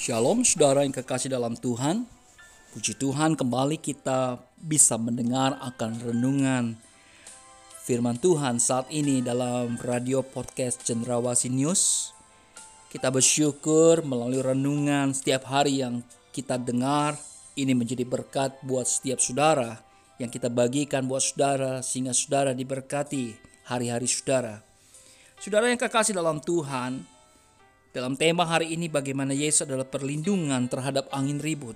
Shalom saudara yang kekasih dalam Tuhan. Puji Tuhan kembali kita bisa mendengar akan renungan firman Tuhan saat ini dalam radio podcast Cendrawasih News. Kita bersyukur melalui renungan setiap hari yang kita dengar ini menjadi berkat buat setiap saudara yang kita bagikan buat saudara sehingga saudara diberkati hari-hari saudara. Saudara yang kekasih dalam Tuhan, dalam tema hari ini bagaimana Yesus adalah perlindungan terhadap angin ribut.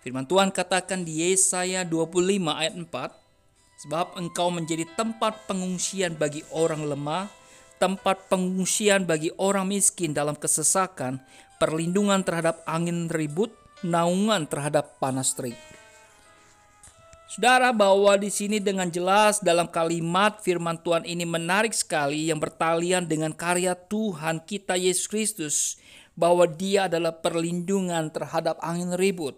Firman Tuhan katakan di Yesaya 25 ayat 4, sebab engkau menjadi tempat pengungsian bagi orang lemah, tempat pengungsian bagi orang miskin dalam kesesakan, perlindungan terhadap angin ribut, naungan terhadap panas terik. Saudara bahwa di sini dengan jelas dalam kalimat firman Tuhan ini menarik sekali yang bertalian dengan karya Tuhan kita Yesus Kristus bahwa dia adalah perlindungan terhadap angin ribut.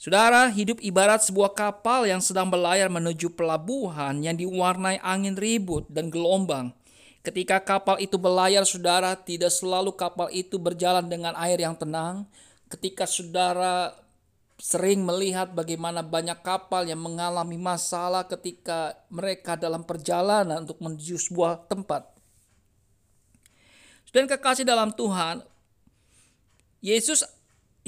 Saudara, hidup ibarat sebuah kapal yang sedang berlayar menuju pelabuhan yang diwarnai angin ribut dan gelombang. Ketika kapal itu berlayar, saudara, tidak selalu kapal itu berjalan dengan air yang tenang. Ketika saudara sering melihat bagaimana banyak kapal yang mengalami masalah ketika mereka dalam perjalanan untuk menuju sebuah tempat. Dan kekasih dalam Tuhan, Yesus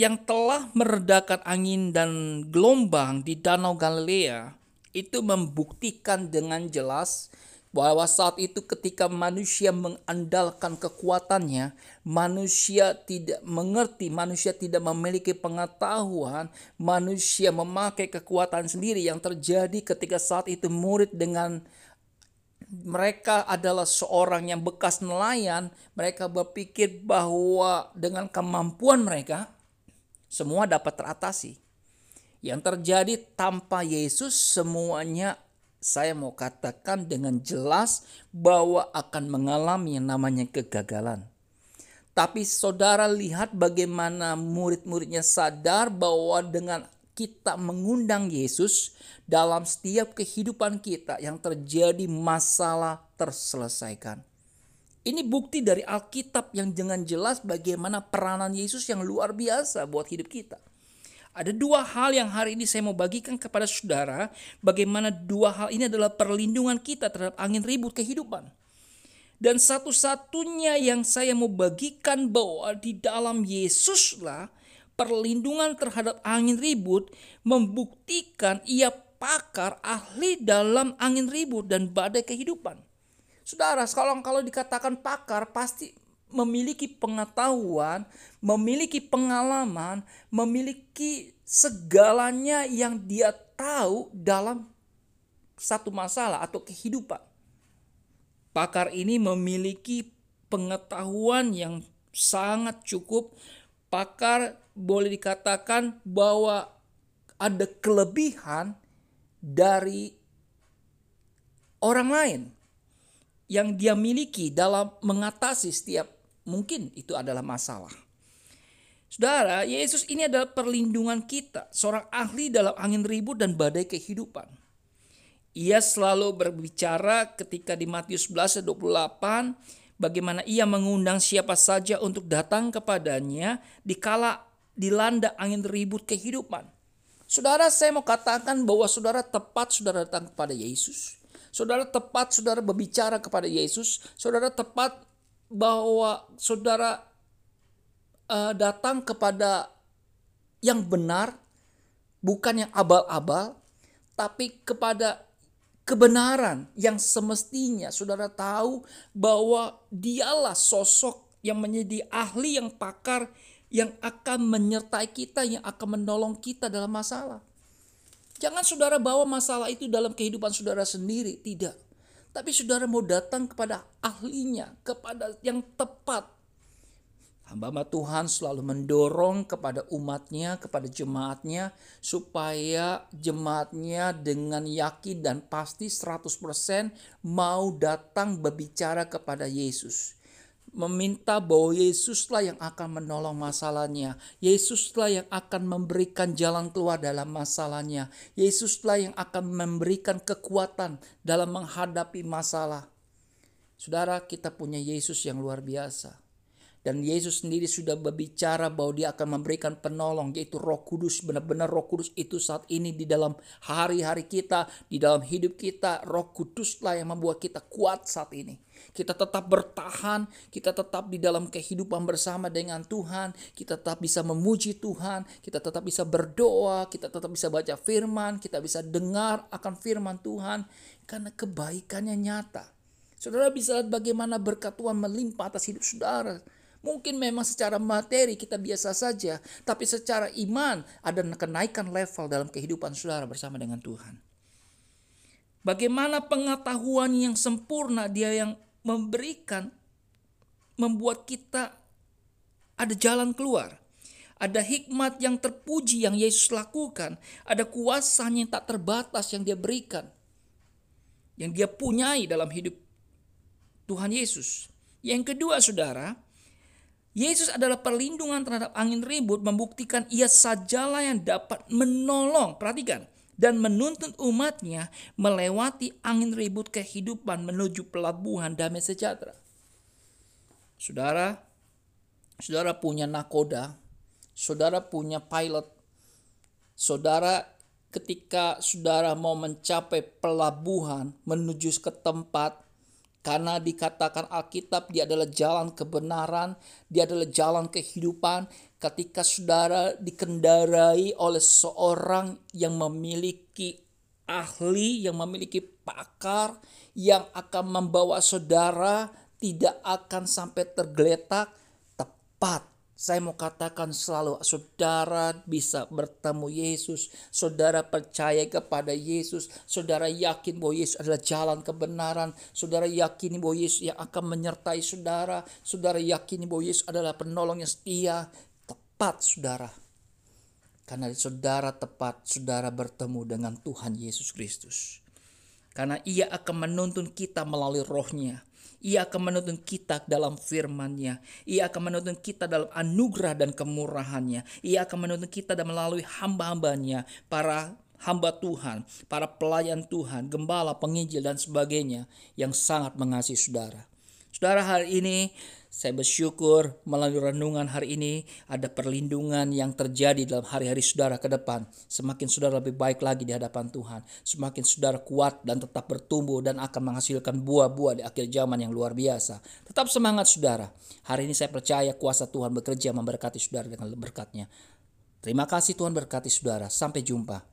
yang telah meredakan angin dan gelombang di Danau Galilea itu membuktikan dengan jelas bahwa saat itu ketika manusia mengandalkan kekuatannya, manusia tidak mengerti, manusia tidak memiliki pengetahuan, manusia memakai kekuatan sendiri yang terjadi ketika saat itu murid dengan mereka adalah seorang yang bekas nelayan, mereka berpikir bahwa dengan kemampuan mereka semua dapat teratasi. Yang terjadi tanpa Yesus semuanya saya mau katakan dengan jelas bahwa akan mengalami yang namanya kegagalan. Tapi saudara lihat bagaimana murid-muridnya sadar bahwa dengan kita mengundang Yesus dalam setiap kehidupan kita yang terjadi masalah terselesaikan. Ini bukti dari Alkitab yang dengan jelas bagaimana peranan Yesus yang luar biasa buat hidup kita. Ada dua hal yang hari ini saya mau bagikan kepada saudara. Bagaimana dua hal ini adalah perlindungan kita terhadap angin ribut kehidupan. Dan satu-satunya yang saya mau bagikan bahwa di dalam Yesuslah perlindungan terhadap angin ribut membuktikan ia pakar ahli dalam angin ribut dan badai kehidupan. Saudara, kalau kalau dikatakan pakar pasti memiliki pengetahuan, memiliki pengalaman, memiliki segalanya yang dia tahu dalam satu masalah atau kehidupan. Pakar ini memiliki pengetahuan yang sangat cukup. Pakar boleh dikatakan bahwa ada kelebihan dari orang lain yang dia miliki dalam mengatasi setiap Mungkin itu adalah masalah. Saudara, Yesus ini adalah perlindungan kita, seorang ahli dalam angin ribut dan badai kehidupan. Ia selalu berbicara ketika di Matius 11 28 bagaimana ia mengundang siapa saja untuk datang kepadanya dikala dilanda angin ribut kehidupan. Saudara, saya mau katakan bahwa saudara tepat saudara datang kepada Yesus. Saudara tepat saudara berbicara kepada Yesus. Saudara tepat bahwa saudara uh, datang kepada yang benar, bukan yang abal-abal, tapi kepada kebenaran yang semestinya saudara tahu bahwa dialah sosok yang menjadi ahli yang pakar yang akan menyertai kita, yang akan menolong kita dalam masalah. Jangan saudara bawa masalah itu dalam kehidupan saudara sendiri, tidak. Tapi saudara mau datang kepada ahlinya, kepada yang tepat. Hamba Tuhan selalu mendorong kepada umatnya, kepada jemaatnya, supaya jemaatnya dengan yakin dan pasti 100% mau datang berbicara kepada Yesus meminta bahwa Yesuslah yang akan menolong masalahnya. Yesuslah yang akan memberikan jalan keluar dalam masalahnya. Yesuslah yang akan memberikan kekuatan dalam menghadapi masalah. Saudara, kita punya Yesus yang luar biasa. Dan Yesus sendiri sudah berbicara bahwa dia akan memberikan penolong yaitu roh kudus. Benar-benar roh kudus itu saat ini di dalam hari-hari kita, di dalam hidup kita. Roh kuduslah yang membuat kita kuat saat ini. Kita tetap bertahan, kita tetap di dalam kehidupan bersama dengan Tuhan, kita tetap bisa memuji Tuhan, kita tetap bisa berdoa, kita tetap bisa baca firman, kita bisa dengar akan firman Tuhan karena kebaikannya nyata. Saudara bisa lihat bagaimana berkat Tuhan melimpah atas hidup saudara. Mungkin memang secara materi kita biasa saja, tapi secara iman ada kenaikan level dalam kehidupan saudara bersama dengan Tuhan. Bagaimana pengetahuan yang sempurna dia yang memberikan membuat kita ada jalan keluar. Ada hikmat yang terpuji yang Yesus lakukan. Ada kuasanya yang tak terbatas yang dia berikan. Yang dia punyai dalam hidup Tuhan Yesus. Yang kedua saudara, Yesus adalah perlindungan terhadap angin ribut membuktikan ia sajalah yang dapat menolong. Perhatikan. Dan menuntun umatnya melewati angin ribut kehidupan menuju pelabuhan damai sejahtera. Saudara, saudara punya nakoda, saudara punya pilot, saudara ketika saudara mau mencapai pelabuhan menuju ke tempat karena dikatakan Alkitab dia adalah jalan kebenaran, dia adalah jalan kehidupan. Ketika saudara dikendarai oleh seorang yang memiliki ahli, yang memiliki pakar, yang akan membawa saudara tidak akan sampai tergeletak tepat saya mau katakan selalu, saudara bisa bertemu Yesus, saudara percaya kepada Yesus, saudara yakin bahwa Yesus adalah jalan kebenaran, saudara yakin bahwa Yesus yang akan menyertai saudara, saudara yakin bahwa Yesus adalah penolong yang setia, tepat saudara. Karena saudara tepat, saudara bertemu dengan Tuhan Yesus Kristus. Karena ia akan menuntun kita melalui rohnya ia akan menuntun kita dalam firman-Nya. Ia akan menuntun kita dalam anugerah dan kemurahannya. Ia akan menuntun kita dan melalui hamba-hambanya, para hamba Tuhan, para pelayan Tuhan, gembala, penginjil, dan sebagainya yang sangat mengasihi saudara. Saudara hari ini saya bersyukur melalui renungan hari ini ada perlindungan yang terjadi dalam hari-hari saudara ke depan. Semakin saudara lebih baik lagi di hadapan Tuhan. Semakin saudara kuat dan tetap bertumbuh dan akan menghasilkan buah-buah di akhir zaman yang luar biasa. Tetap semangat saudara. Hari ini saya percaya kuasa Tuhan bekerja memberkati saudara dengan berkatnya. Terima kasih Tuhan berkati saudara. Sampai jumpa.